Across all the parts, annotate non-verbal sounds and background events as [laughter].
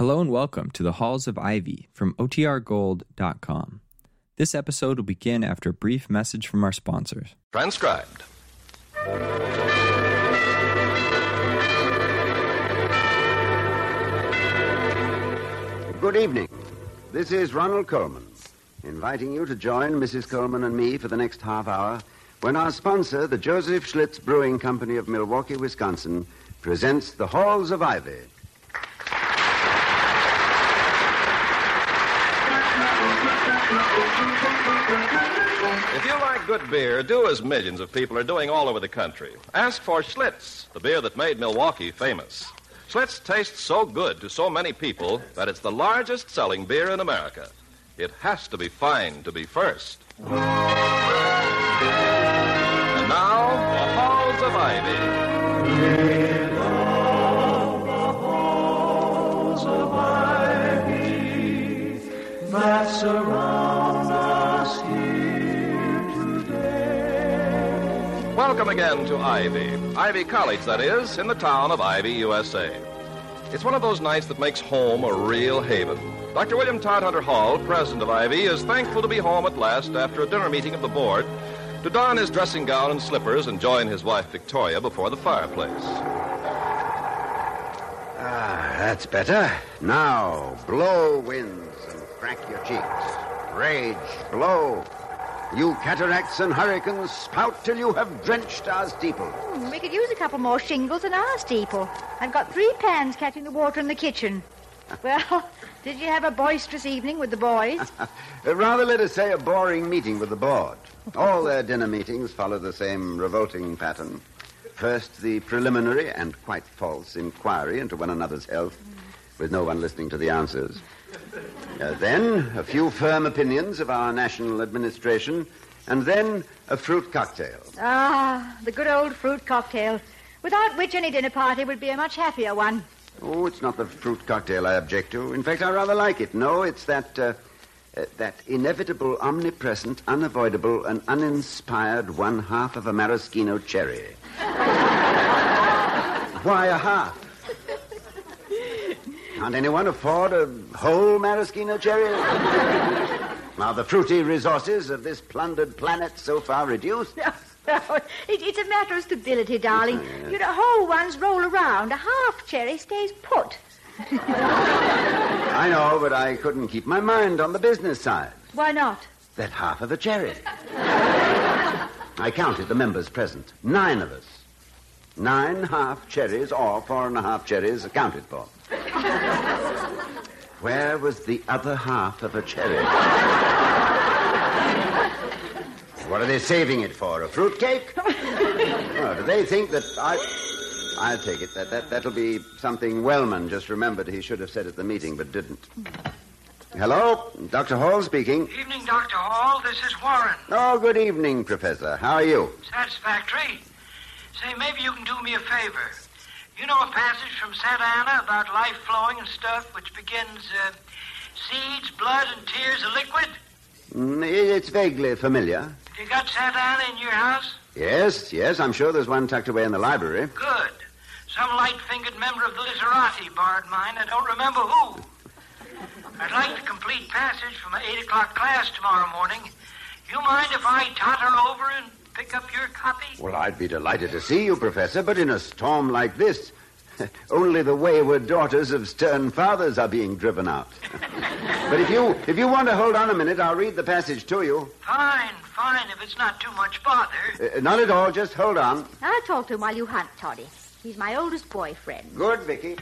Hello and welcome to the Halls of Ivy from OTRGold.com. This episode will begin after a brief message from our sponsors. Transcribed. Good evening. This is Ronald Colman, inviting you to join Mrs. Colman and me for the next half hour when our sponsor, the Joseph Schlitz Brewing Company of Milwaukee, Wisconsin, presents the Halls of Ivy. Good beer, do as millions of people are doing all over the country. Ask for Schlitz, the beer that made Milwaukee famous. Schlitz tastes so good to so many people that it's the largest selling beer in America. It has to be fine to be first. And now, the Halls of Ivy. Welcome again to Ivy. Ivy College, that is, in the town of Ivy, USA. It's one of those nights that makes home a real haven. Dr. William Todd Hunter Hall, president of Ivy, is thankful to be home at last after a dinner meeting of the board to don his dressing gown and slippers and join his wife Victoria before the fireplace. Ah, that's better. Now, blow winds and crack your cheeks. Rage, blow. You cataracts and hurricanes, spout till you have drenched our steeple. Hmm, We could use a couple more shingles in our steeple. I've got three pans catching the water in the kitchen. [laughs] Well, did you have a boisterous evening with the boys? [laughs] Rather, let us say, a boring meeting with the board. All their dinner meetings follow the same revolting pattern. First, the preliminary and quite false inquiry into one another's health, with no one listening to the answers. Uh, then, a few firm opinions of our national administration, and then a fruit cocktail. Ah, the good old fruit cocktail, without which any dinner party would be a much happier one. Oh, it's not the fruit cocktail I object to. In fact, I rather like it. No, it's that uh, uh, that inevitable, omnipresent, unavoidable, and uninspired one half of a maraschino cherry. [laughs] Why a half? Can't anyone afford a whole maraschino cherry? [laughs] Are the fruity resources of this plundered planet so far reduced? it, it's a matter of stability, darling. You know, whole ones roll around. A half cherry stays put. I know, but I couldn't keep my mind on the business side. Why not? That half of a cherry. I counted the members present. Nine of us. Nine half cherries, or four and a half cherries accounted for. [laughs] Where was the other half of a cherry? what are they saving it for? A fruitcake? [laughs] oh, do they think that I. I'll take it. That, that, that'll be something Wellman just remembered he should have said at the meeting, but didn't. Hello? Dr. Hall speaking. Evening, Dr. Hall. This is Warren. Oh, good evening, Professor. How are you? Satisfactory. Say, maybe you can do me a favor. You know a passage from Santayana about life flowing and stuff, which begins, uh, seeds, blood, and tears are liquid? Mm, It's vaguely familiar. Have you got Santayana in your house? Yes, yes, I'm sure there's one tucked away in the library. Good. Some light-fingered member of the literati borrowed mine. I don't remember who. I'd like the complete passage from an 8 o'clock class tomorrow morning. You mind if I totter over and pick up your copy? Well, I'd be delighted to see you, Professor, but in a storm like this, [laughs] only the wayward daughters of stern fathers are being driven out. [laughs] but if you if you want to hold on a minute, I'll read the passage to you. Fine, fine, if it's not too much bother. Uh, not at all, just hold on. I'll talk to him while you hunt, Toddy. He's my oldest boyfriend. Good, Vicky.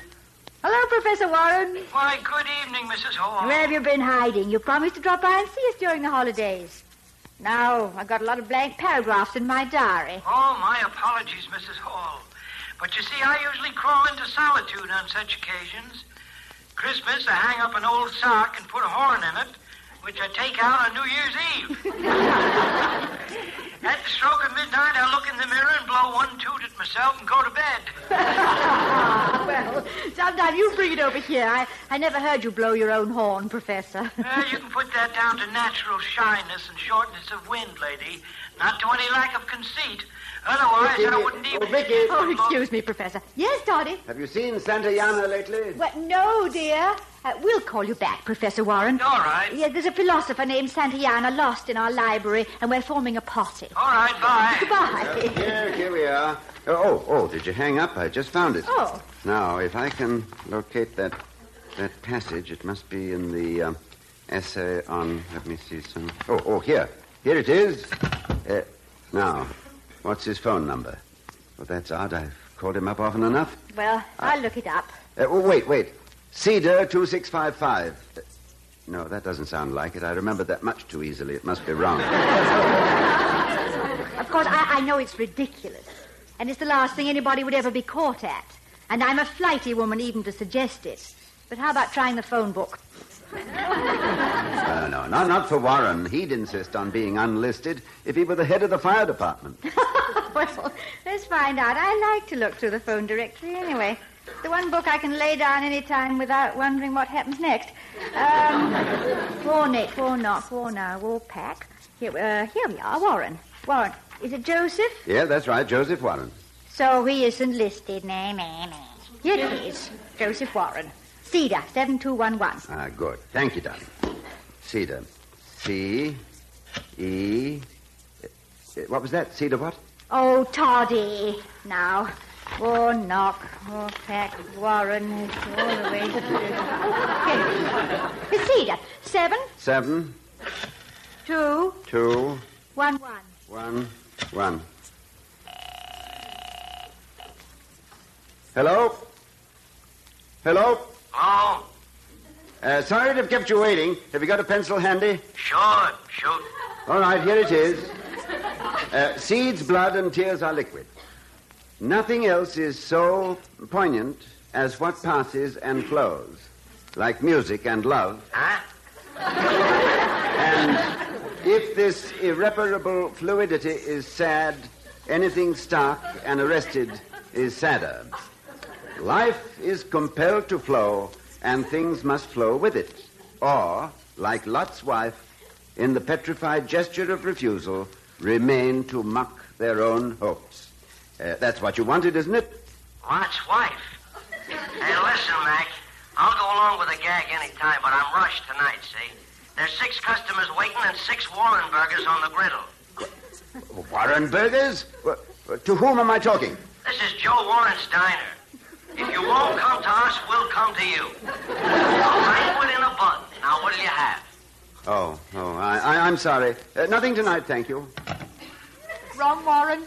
Hello, Professor Warren. Why, good evening, Mrs. Hall. Where have you been hiding? You promised to drop by and see us during the holidays. Now, I've got a lot of blank paragraphs in my diary. Oh, my apologies, Mrs. Hall. But you see, I usually crawl into solitude on such occasions. Christmas, I hang up an old sock and put a horn in it, which I take out on New Year's Eve. [laughs] At the stroke of midnight, I look in the mirror and blow one toot at myself and go to bed. [laughs] well, sometime you bring it over here. I, I never heard you blow your own horn, Professor. Uh, you can put that down to natural shyness and shortness of wind, lady. Not to any lack of conceit. Otherwise, Vicky, I wouldn't even... oh, Vicky. Oh, excuse me, Professor. Yes, Toddy? Have you seen Santayana lately? Well, no, dear. Uh, we'll call you back, Professor Warren. All right. Yeah, there's a philosopher named Santayana lost in our library, and we're forming a party. All right, bye. [laughs] Goodbye. Here, here we are. Oh, oh, did you hang up? I just found it. Oh. Now, if I can locate that that passage, it must be in the um, essay on. Let me see some. Oh, oh, here, here it is. Uh, now, what's his phone number? Well, that's odd. I've called him up often enough. Well, I'll look it up. Uh, oh, wait, wait. Cedar two six five five. Uh, no, that doesn't sound like it. I remember that much too easily. It must be wrong. [laughs] Of course, I, I know it's ridiculous. And it's the last thing anybody would ever be caught at. And I'm a flighty woman even to suggest it. But how about trying the phone book? No, no, not, not for Warren. He'd insist on being unlisted if he were the head of the fire department. [laughs] well, let's find out. I like to look through the phone directory anyway. The one book I can lay down any time without wondering what happens next. Um, four Nick, four not, four now, four pack. Here, uh, here we are, Warren. Warren, is it Joseph? Yeah, that's right, Joseph Warren. So he isn't listed. Nah, nah, nah. Here it is. Joseph Warren. Cedar, 7211. Ah, good. Thank you, darling. Cedar. C E. uh, What was that? Cedar what? Oh, Toddy. Now, four knock, four pack, Warren, all the way the... Cedar, seven, Seven, two, two, one, one. one, one. Hello? Hello? Oh, Uh, sorry to have kept you waiting. Have you got a pencil handy? sure, shoot. All right, here it is. Uh, seeds, blood, and tears are liquid. Nothing else is so poignant as what passes and flows, like music and love. Huh? And if this irreparable fluidity is sad, anything stark and arrested is sadder. Life is compelled to flow, and things must flow with it. Or, like Lot's wife, in the petrified gesture of refusal, remain to mock their own hopes. Uh, that's what you wanted, isn't it? Lot's wife. Hey, listen, Mac. I'll go along with the gag any time, but I'm rushed tonight, see? There's six customers waiting and six Warren burgers on the griddle. Warren Burgers? To whom am I talking? This is Joe Warren's diner. If you won't come to us, we'll come to you. A banquet in a bun. Now, what'll you have? Oh, oh, I, I, I'm sorry. Uh, nothing tonight, thank you. Rum, Warren?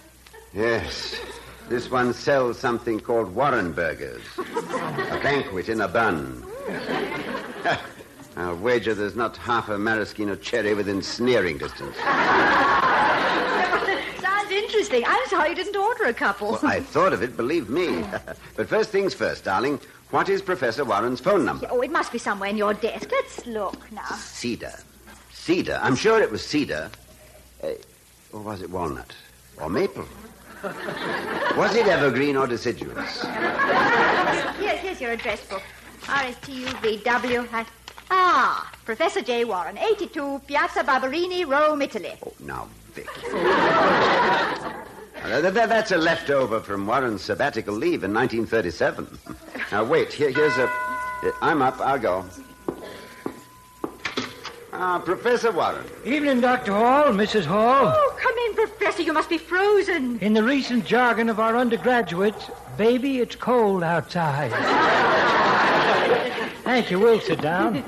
Yes. This one sells something called Warren Burgers. a banquet in a bun. [laughs] I'll wager there's not half a maraschino cherry within sneering distance. Interesting. I'm sorry you didn't order a couple. Well, I [laughs] thought of it, believe me. [laughs] but first things first, darling. What is Professor Warren's phone number? Oh, it must be somewhere in your desk. Let's look now. Cedar. Cedar. I'm sure it was cedar. Uh, or was it walnut? Or maple? [laughs] was it evergreen or deciduous? Here, here's your address book. R-S-T-U-V-W. Ah, Professor J. Warren, 82 Piazza Barberini, Rome, Italy. Oh, now, Vic. That- that- that's a leftover from Warren's sabbatical leave in 1937. [laughs] Now, wait. Here, here's a. I'm up. I'll go. Ah, Professor Warren. Evening, Dr. Hall, Mrs. Hall. Oh, come in, Professor. You must be frozen. In the recent jargon of our undergraduates, baby, it's cold outside. [laughs] Thank you. We'll sit down.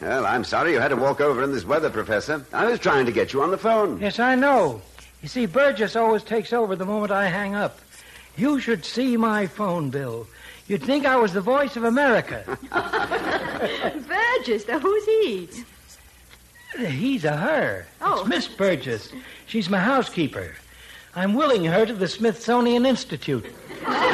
Well, I'm sorry you had to walk over in this weather, Professor. I was trying to get you on the phone. Yes, I know. You see, Burgess always takes over the moment I hang up. You should see my phone bill. You'd think I was the voice of America. [laughs] Burgess, now who's he? He's a her. Oh. It's Miss Burgess. She's my housekeeper. I'm willing her to the Smithsonian Institute. [laughs]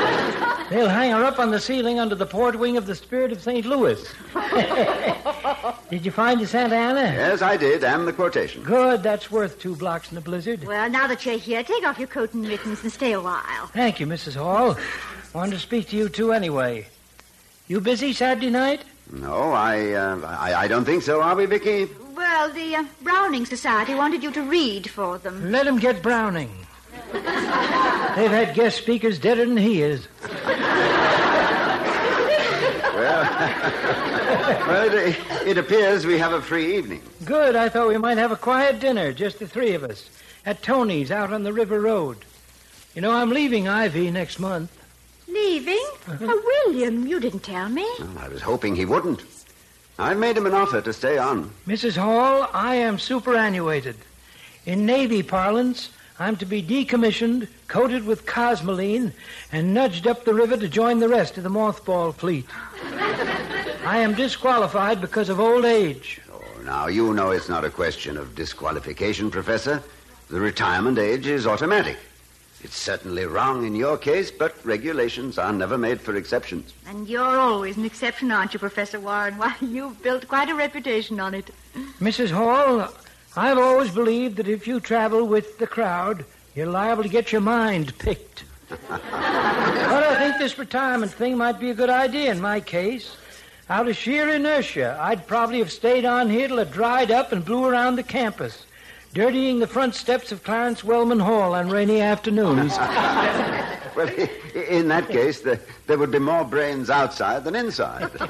They'll hang her up on the ceiling under the port wing of the Spirit of St. Louis. [laughs] Did you find the Santayana? Yes, I did, and the quotation. Good. That's worth two blocks in a blizzard. Well, now that you're here, take off your coat and mittens and stay a while. Thank you, Mrs. Hall. Wanted to speak to you, too, anyway. You busy Saturday night? No, I, uh, I, I don't think so, are we, Vicky? Well, the uh, Browning Society wanted you to read for them. Let him get Browning. [laughs] They've had guest speakers deader than he is. [laughs] Well, it, it appears we have a free evening. Good. I thought we might have a quiet dinner, just the three of us, at Tony's out on the River Road. You know, I'm leaving Ivy next month. Leaving? Oh, William, you didn't tell me. Well, I was hoping he wouldn't. I've made him an offer to stay on. Mrs. Hall, I am superannuated. In Navy parlance, I'm to be decommissioned, coated with cosmoline, and nudged up the river to join the rest of the mothball fleet. I am disqualified because of old age. Oh, now, you know it's not a question of disqualification, Professor. The retirement age is automatic. It's certainly wrong in your case, but regulations are never made for exceptions. And you're always an exception, aren't you, Professor Warren? [laughs] Why, you've built quite a reputation on it. Mrs. Hall, I've always believed that if you travel with the crowd, you're liable to get your mind picked. [laughs] but I think this retirement thing might be a good idea in my case. Out of sheer inertia, I'd probably have stayed on here till it dried up and blew around the campus, dirtying the front steps of Clarence Wellman Hall on rainy afternoons. [laughs] Well, in that case, the, there would be more brains outside than inside. [laughs]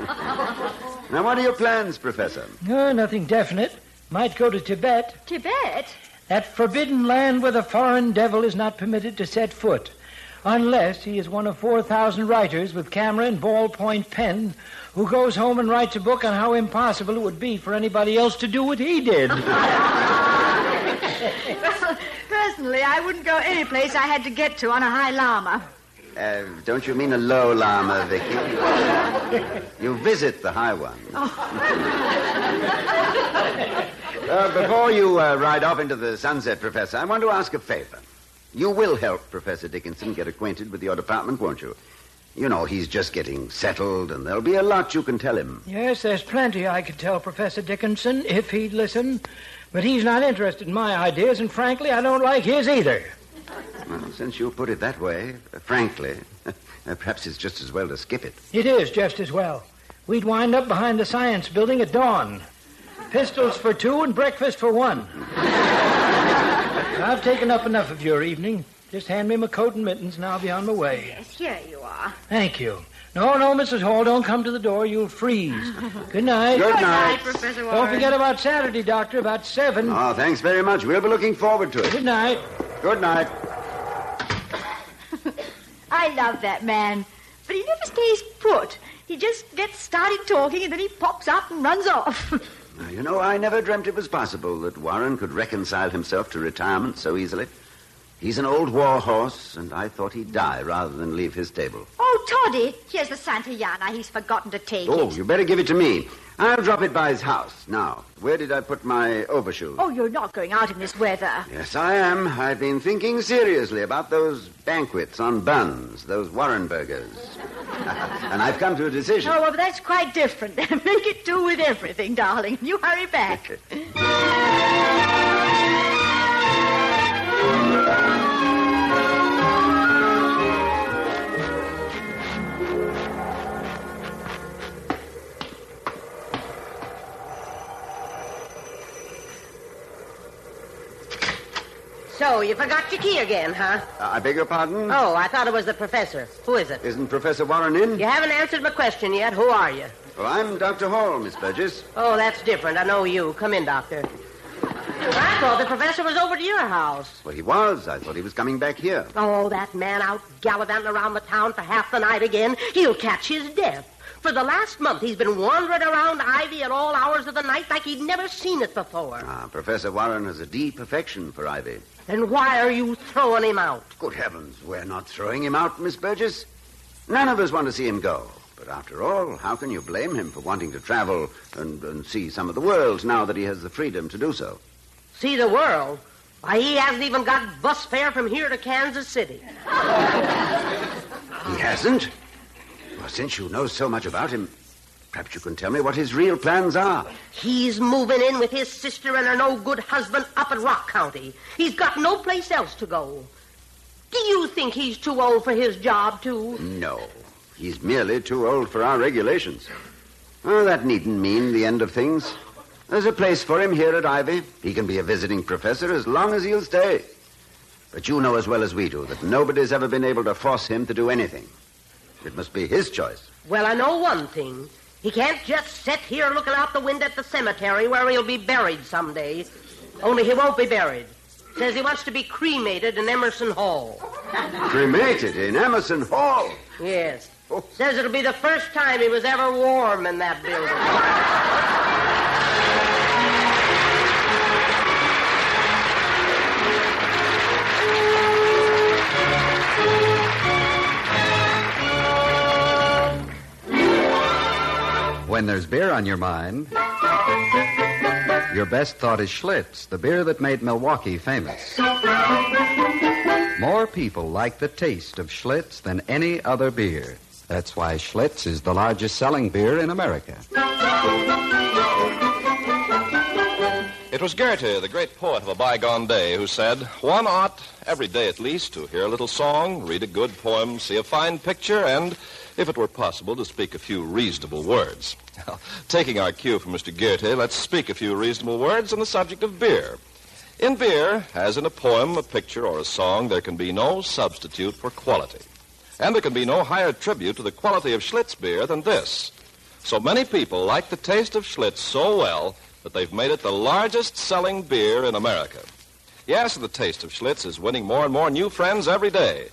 now, what are your plans, Professor? oh, nothing definite. Might go to Tibet. Tibet? That forbidden land where the foreign devil is not permitted to set foot, unless he is one of 4,000 writers with camera and ballpoint pen who goes home and writes a book on how impossible it would be for anybody else to do what he did. [laughs] Well, personally, I wouldn't go any place I had to get to on a high llama. Uh, don't you mean a low llama, Vicky? [laughs] you visit the high one. [laughs] Uh, before you uh, ride off into the sunset, Professor, I want to ask a favor. You will help Professor Dickinson get acquainted with your department, won't you? You know, he's just getting settled, and there'll be a lot you can tell him. yes, there's plenty I could tell Professor Dickinson if he'd listen, but he's not interested in my ideas, and frankly, I don't like his either. Well, since you put it that way, uh, frankly, [laughs] uh, perhaps it's just as well to skip it. It is just as well. We'd wind up behind the science building at dawn. Pistols for two and breakfast for one. I've taken up enough of your evening. Just hand me my coat and mittens, and I'll be on my way. Yes, here you are. Thank you. No, no, Mrs. Hall, don't come to the door. You'll freeze. Good night. Good Good night. night, Professor Warren. Don't forget about Saturday, Doctor, about seven. Oh, thanks very much. We'll be looking forward to it. Good night. Good night. [laughs] I love that man. But he never stays put. He just gets started talking and then he pops up and runs off. [laughs] Now, you know, I never dreamt it was possible that Warren could reconcile himself to retirement so easily. He's an old war horse, and I thought he'd die rather than leave his stable. oh, Toddy, here's the Santayana. He's forgotten to take Oh, it. you better give it to me. I'll drop it by his house. Now, where did I put my overshoes? Oh, you're not going out in this weather. Yes, I am. I've been thinking seriously about those banquets on buns, those Warren burgers. And I've come to a decision. Oh, well, that's quite different. [laughs] Make it do with everything, darling. You hurry back. [laughs] So, you forgot your key again, huh? Uh, I beg your pardon? Oh, I thought it was the professor. Who is it? Isn't Professor Warren in? You haven't answered my question yet. Who are you? Well, I'm Dr. Hall, Miss Burgess. Oh, that's different. I know you. Come in, doctor. I thought the professor was over to your house. Well, he was. I thought he was coming back here. Oh, that man out gallivanting around the town for half the night again. He'll catch his death. For the last month, he's been wandering around Ivy at all hours of the night like he'd never seen it before. Ah, Professor Warren has a deep affection for Ivy. Then why are you throwing him out? Good heavens, we're not throwing him out, Miss Burgess. None of us want to see him go. But after all, how can you blame him for wanting to travel and, and see some of the world now that he has the freedom to do so? See the world? Why, he hasn't even got bus fare from here to Kansas City. [laughs] He hasn't? Well, since you know so much about him, perhaps you can tell me what his real plans are. He's moving in with his sister and her no good husband up at Rock County. He's got no place else to go. Do you think he's too old for his job, too? No. He's merely too old for our regulations. Oh, that needn't mean the end of things. There's a place for him here at Ivy. He can be a visiting professor as long as he'll stay. But you know as well as we do that nobody's ever been able to force him to do anything. It must be his choice. Well, I know one thing. He can't just sit here looking out the window at the cemetery where he'll be buried someday. Only he won't be buried. Says he wants to be cremated in Emerson Hall. [laughs] Cremated in Emerson Hall. Yes. Oh. Says it'll be the first time he was ever warm in that building. [laughs] When there's beer on your mind, your best thought is Schlitz, the beer that made Milwaukee famous. More people like the taste of Schlitz than any other beer. That's why Schlitz is the largest selling beer in America. It was Goethe, the great poet of a bygone day, who said, One ought, every day at least, to hear a little song, read a good poem, see a fine picture, and, if it were possible, to speak a few reasonable words. Taking our cue from Mr. Goethe, let's speak a few reasonable words on the subject of beer. In beer, as in a poem, a picture, or a song, there can be no substitute for quality. And there can be no higher tribute to the quality of Schlitz beer than this. So many people like the taste of Schlitz so well that they've made it the largest selling beer in America. Yes, the taste of Schlitz is winning more and more new friends every day.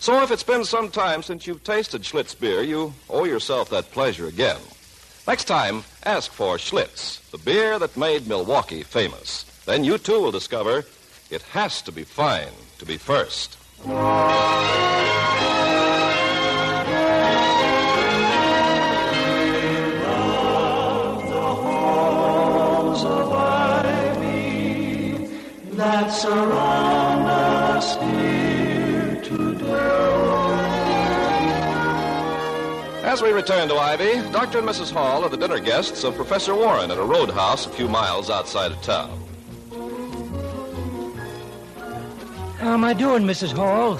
So if it's been some time since you've tasted Schlitz beer, you owe yourself that pleasure again. Next time, ask for Schlitz, the beer that made Milwaukee famous. Then you too will discover it has to be fine to be first. that surround us here As we return to Ivy, Dr. and Mrs. Hall are the dinner guests of Professor Warren at a roadhouse a few miles outside of town. How am I doing, Mrs. Hall?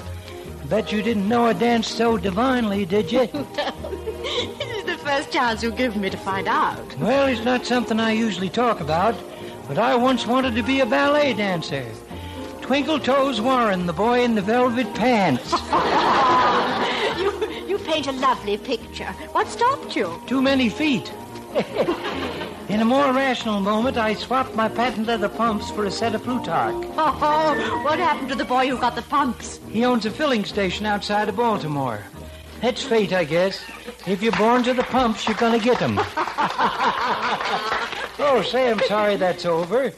Bet you didn't know I danced so divinely, did you? [laughs] this is [laughs] the first chance you've given me to find out. Well, it's not something I usually talk about, but I once wanted to be a ballet dancer. Twinkle Toes Warren, the boy in the velvet pants. [laughs] you, you paint a lovely picture. What stopped you? Too many feet. [laughs] in a more rational moment, I swapped my patent leather pumps for a set of Plutarch. Oh, what happened to the boy who got the pumps? He owns a filling station outside of Baltimore. That's fate, I guess. If you're born to the pumps, you're going to get them. [laughs] oh, say, I'm sorry that's over.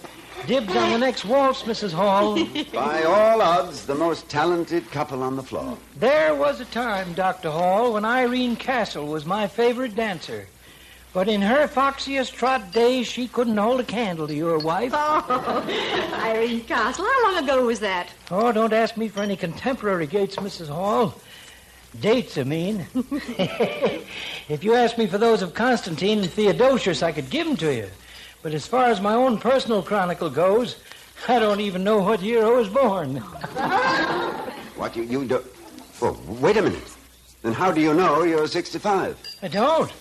Dibs on the next waltz, Mrs. Hall. [laughs] By all odds, the most talented couple on the floor. There was a time, Dr. Hall, when Irene Castle was my favorite dancer. But in her foxiest trot days, she couldn't hold a candle to your wife. Oh, [laughs] Irene Castle. How long ago was that? Oh, don't ask me for any contemporary dates, Mrs. Hall. Dates, I mean. [laughs] if you asked me for those of Constantine and Theodosius, I could give them to you. But as far as my own personal chronicle goes, I don't even know what year I was born. [laughs] what, you, you do... Oh, wait a minute. Then how do you know you're 65? I don't.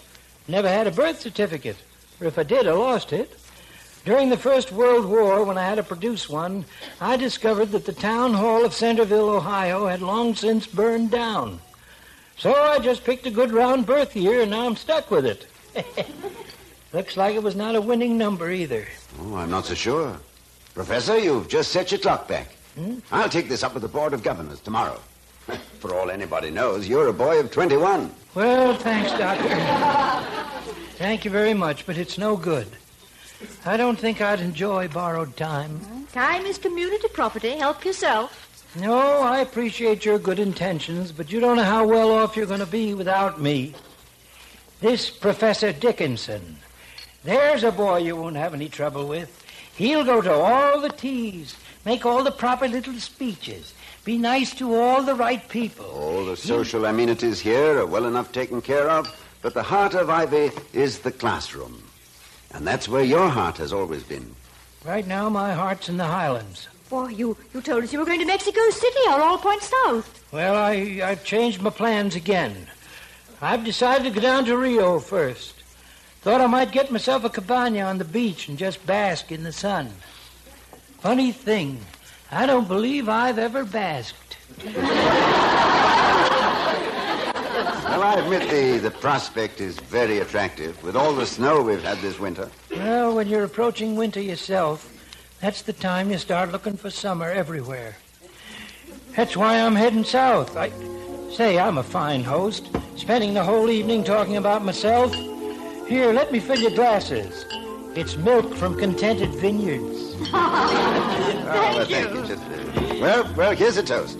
Never had a birth certificate. Or if I did, I lost it. During the First World War, when I had to produce one, I discovered that the town hall of Centerville, Ohio, had long since burned down. So I just picked a good round birth year, and now I'm stuck with it. [laughs] Looks like it was not a winning number either. Oh, I'm not so sure. Professor, you've just set your clock back. Hmm? I'll take this up with the Board of Governors tomorrow. [laughs] For all anybody knows, you're a boy of 21. Well, thanks, Doctor. Thank you very much, but it's no good. I don't think I'd enjoy borrowed time. Time is community property. Help yourself. No, I appreciate your good intentions, but you don't know how well off you're going to be without me. This Professor Dickinson. There's a boy you won't have any trouble with. He'll go to all the teas, make all the proper little speeches, be nice to all the right people. All the social amenities here are well enough taken care of, but the heart of Ivy is the classroom. And that's where your heart has always been. Right now, my heart's in the Highlands. Boy, you, you told us you were going to Mexico City or All Point South. Well, I, I've changed my plans again. I've decided to go down to Rio first. Thought I might get myself a cabana on the beach and just bask in the sun. Funny thing, I don't believe I've ever basked. Well, I admit the, the prospect is very attractive with all the snow we've had this winter. Well, when you're approaching winter yourself, that's the time you start looking for summer everywhere. That's why I'm heading south. I say I'm a fine host, spending the whole evening talking about myself. Here, let me fill your glasses. It's milk from contented vineyards. [laughs] Oh, well, thank you. Just, uh, well, well, here's a toast.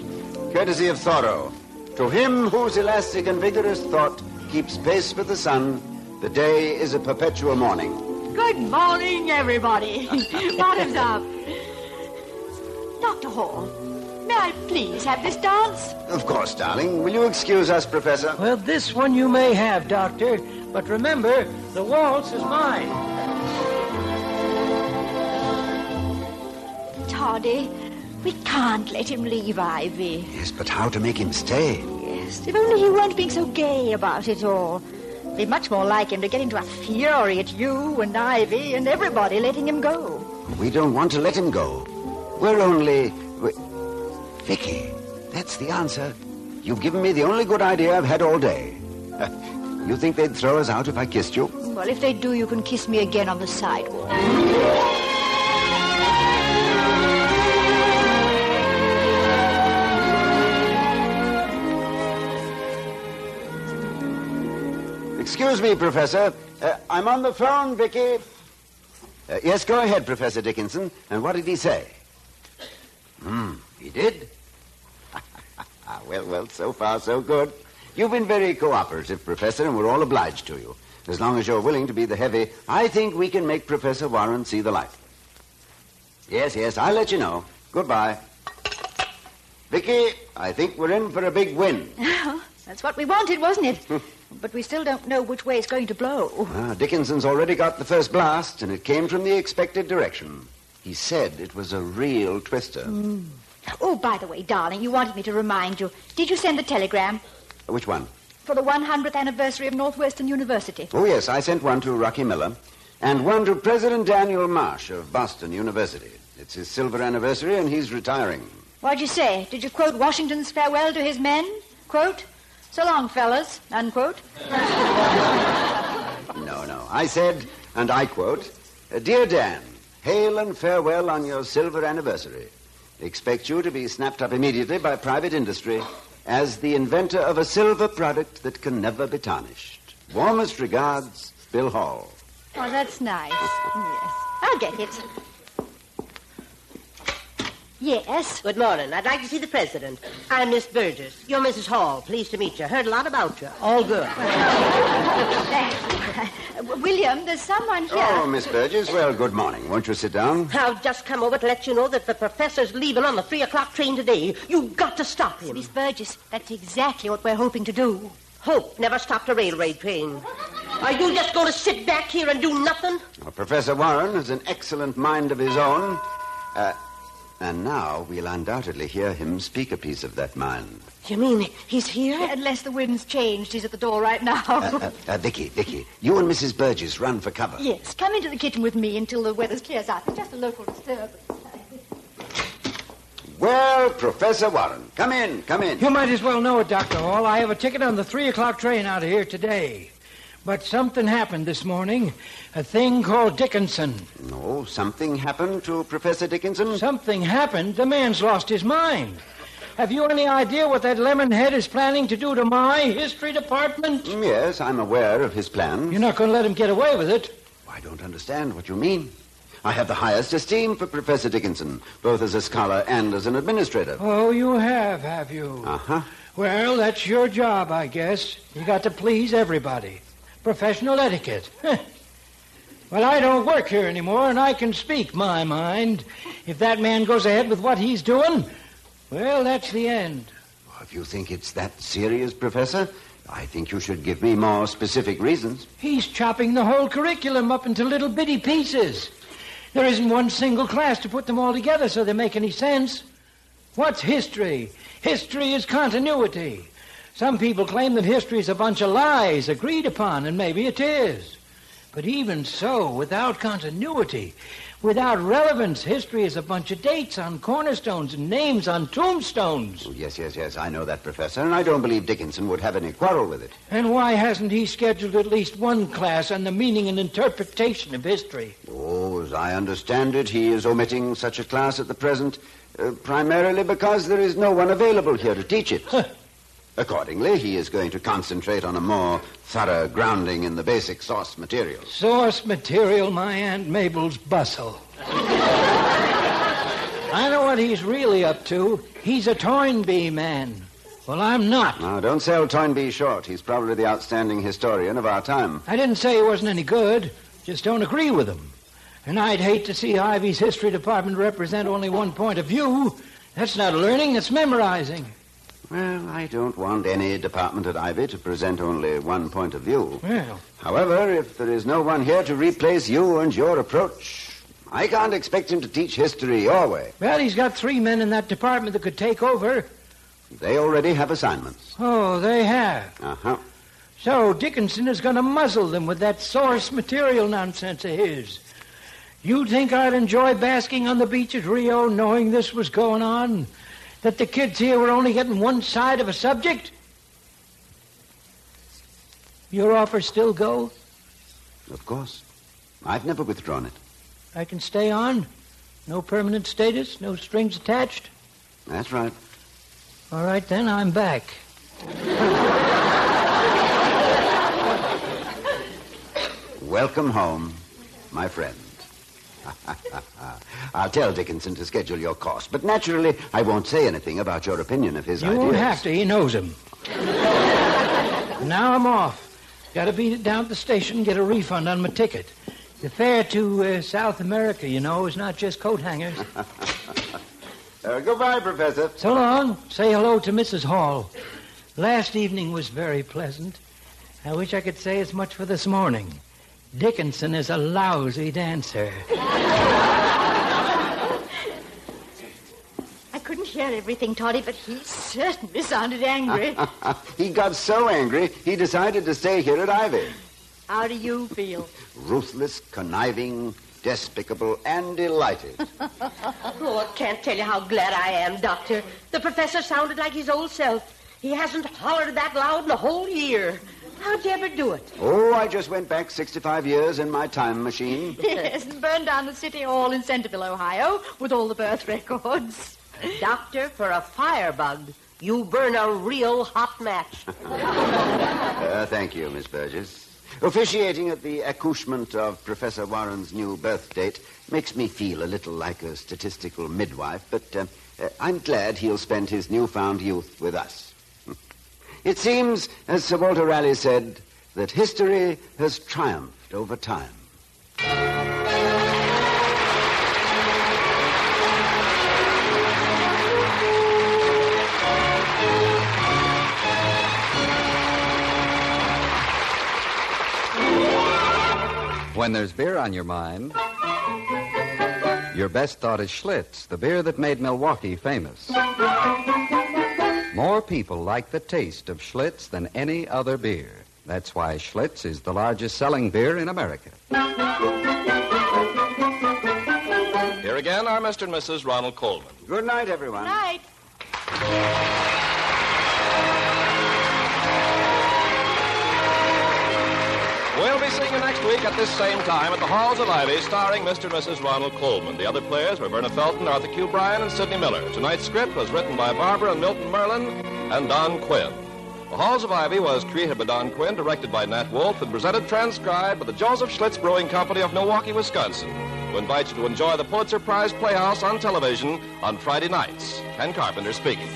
Courtesy of Thoreau. To him whose elastic and vigorous thought keeps pace with the sun, the day is a perpetual morning. Good morning, everybody. [laughs] Bottoms up. Dr. Hall, may I please have this dance? Of course, darling. Will you excuse us, Professor? Well, this one you may have, Doctor, but remember, the waltz is mine. Toddy, we can't let him leave Ivy. Yes, but how to make him stay? Yes, if only he weren't being so gay about it all. Be much more like him to get into a fury at you and Ivy and everybody letting him go. We don't want to let him go. We're only. we Vicky, that's the answer. You've given me the only good idea I've had all day. [laughs] you think they'd throw us out if I kissed you? Well, if they do, you can kiss me again on the sidewalk. Excuse me, Professor. Uh, I'm on the phone, Vicky. Uh, yes, go ahead, Professor Dickinson. And what did he say? Hmm, he did? [laughs] well, well, so far, so good. You've been very cooperative, Professor, and we're all obliged to you. As long as you're willing to be the heavy, I think we can make Professor Warren see the light. Yes, yes, I'll let you know. Goodbye. Vicky, I think we're in for a big win. [laughs] That's what we wanted, wasn't it? but we still don't know which way it's going to blow. Ah, Dickinson's already got the first blast, and it came from the expected direction. He said it was a real twister. Oh, by the way, darling, you wanted me to remind you. Did you send the telegram uh, Which one? for the 100th anniversary of Northwestern University? Oh, yes, I sent one to Rocky Miller and one to President Daniel Marsh of Boston University. It's his silver anniversary, and he's retiring. What'd you say? Did you quote Washington's farewell to his men? Quote, so long, fellas, unquote. [laughs] No, no. I said, and I quote, Dear Dan, hail and farewell on your silver anniversary. Expect you to be snapped up immediately by private industry as the inventor of a silver product that can never be tarnished. Warmest regards, Bill Hall. Oh, that's nice. [laughs] Yes. I'll get it. Yes. Good morning. I'd like to see the president. I'm Miss Burgess. You're Mrs. Hall. Pleased to meet you. Heard a lot about you. All good. [laughs] Uh, William, there's someone here. Oh, Miss Burgess, well, good morning. Won't you sit down? I've just come over to let you know that the professor's leaving on the three o'clock train today. You've got to stop him. Miss Burgess, that's exactly what we're hoping to do. Hope never stopped a railway train. Are you just going to sit back here and do nothing? Well, Professor Warren has an excellent mind of his own. Uh, and now we'll undoubtedly hear him speak a piece of that mind. You mean he's here? Unless the wind's changed, he's at the door right now. Uh, uh, uh, Vicky, Vicky, you and Mrs. Burgess run for cover. yes, come into the kitchen with me until the weather clears up. It's just a local disturbance. [laughs] Well, Professor Warren, come in, come in. You might as well know it, Dr. Hall. I have a ticket on the three o'clock train out of here today. But something happened this morning. A thing called Dickinson. No, something happened to Professor Dickinson? Something happened. The man's lost his mind. Have you any idea what that lemonhead is planning to do to my history department? Mm, Yes, I'm aware of his plans. You're not going to let him get away with it. I don't understand what you mean. I have the highest esteem for Professor Dickinson, both as a scholar and as an administrator. Oh, you have, have you? Uh-huh. Well, that's your job, I guess. You got to please everybody. Professional etiquette. [laughs] well, I don't work here anymore, and I can speak my mind. If that man goes ahead with what he's doing, well, that's the end. If you think it's that serious, Professor, I think you should give me more specific reasons. He's chopping the whole curriculum up into little bitty pieces. There isn't one single class to put them all together so they make any sense. What's history? History is continuity. Some people claim that history is a bunch of lies agreed upon, and maybe it is. But even so, without continuity, without relevance, history is a bunch of dates on cornerstones and names on tombstones. Oh, yes, yes, yes, I know that, Professor, and I don't believe Dickinson would have any quarrel with it. And why hasn't he scheduled at least one class on the meaning and interpretation of history? Oh, as I understand it, he is omitting such a class at the present, uh, primarily because there is no one available here to teach it. Accordingly, he is going to concentrate on a more thorough grounding in the basic source material. Source material, my Aunt Mabel's bustle. I know what he's really up to. He's a Toynbee man. Well, I'm not. Now, don't sell Toynbee short. He's probably the outstanding historian of our time. I didn't say he wasn't any good. Just don't agree with him. And I'd hate to see Ivy's history department represent only one point of view. That's not learning, that's memorizing. Well, I don't want any department at Ivy to present only one point of view. Well, However, if there is no one here to replace you and your approach, I can't expect him to teach history your way. well, he's got three men in that department that could take over. They already have assignments. Oh, they have. Uh-huh. So Dickinson is going to muzzle them with that source material nonsense of his. You think I'd enjoy basking on the beach at Rio knowing this was going on? That the kids here were only getting one side of a subject? Your offer still go? Of course. I've never withdrawn it. I can stay on? No permanent status? No strings attached? That's right. All right, then, I'm back. [laughs] Welcome home, my friend. [laughs] I'll tell Dickinson to schedule your course, but naturally, I won't say anything about your opinion of his You ideas. won't have to. He knows him. [laughs] now I'm off. Got to beat it down at the station, and get a refund on my ticket. The fare to uh, South America, you know, is not just coat hangers. [laughs] Uh, goodbye, Professor. So long. Say hello to Mrs. Hall. Last evening was very pleasant. I wish I could say as much for this morning. Dickinson is a lousy dancer. I couldn't hear everything, Toddy, but he certainly sounded angry. [laughs] he got so angry, he decided to stay here at Ivy. How do you feel? Ruthless, conniving, despicable, and delighted. [laughs] Oh, I can't tell you how glad I am, Doctor. The professor sounded like his old self. He hasn't hollered that loud in a whole year. How'd you ever do it? oh, I just went back 65 years in my time machine. [laughs] yes, and burned down the city hall in Centerville, Ohio, with all the birth records. Doctor, for a firebug, you burn a real hot match. [laughs] Uh, thank you, Miss Burgess. Officiating at the accouchement of Professor Warren's new birth date makes me feel a little like a statistical midwife, but uh, uh, I'm glad he'll spend his newfound youth with us. It seems, as Sir Walter Raleigh said, that history has triumphed over time. When there's beer on your mind, your best thought is Schlitz, the beer that made Milwaukee famous. More people like the taste of Schlitz than any other beer. That's why Schlitz is the largest selling beer in America. Here again are Mr. and Mrs. Ronald Colman. Good night, everyone. Night. We'll be seeing you next week at this same time at the Halls of Ivy, starring Mr. and Mrs. Ronald Colman. The other players were Verna Felton, Arthur Q. Bryan, and Sidney Miller. Tonight's script was written by Barbara and Milton Merlin and Don Quinn. The Halls of Ivy was created by Don Quinn, directed by Nat Wolff, and presented transcribed by the Joseph Schlitz Brewing Company of Milwaukee, Wisconsin, who invite you to enjoy the Pulitzer Prize Playhouse on television on Friday nights. Ken Carpenter speaking.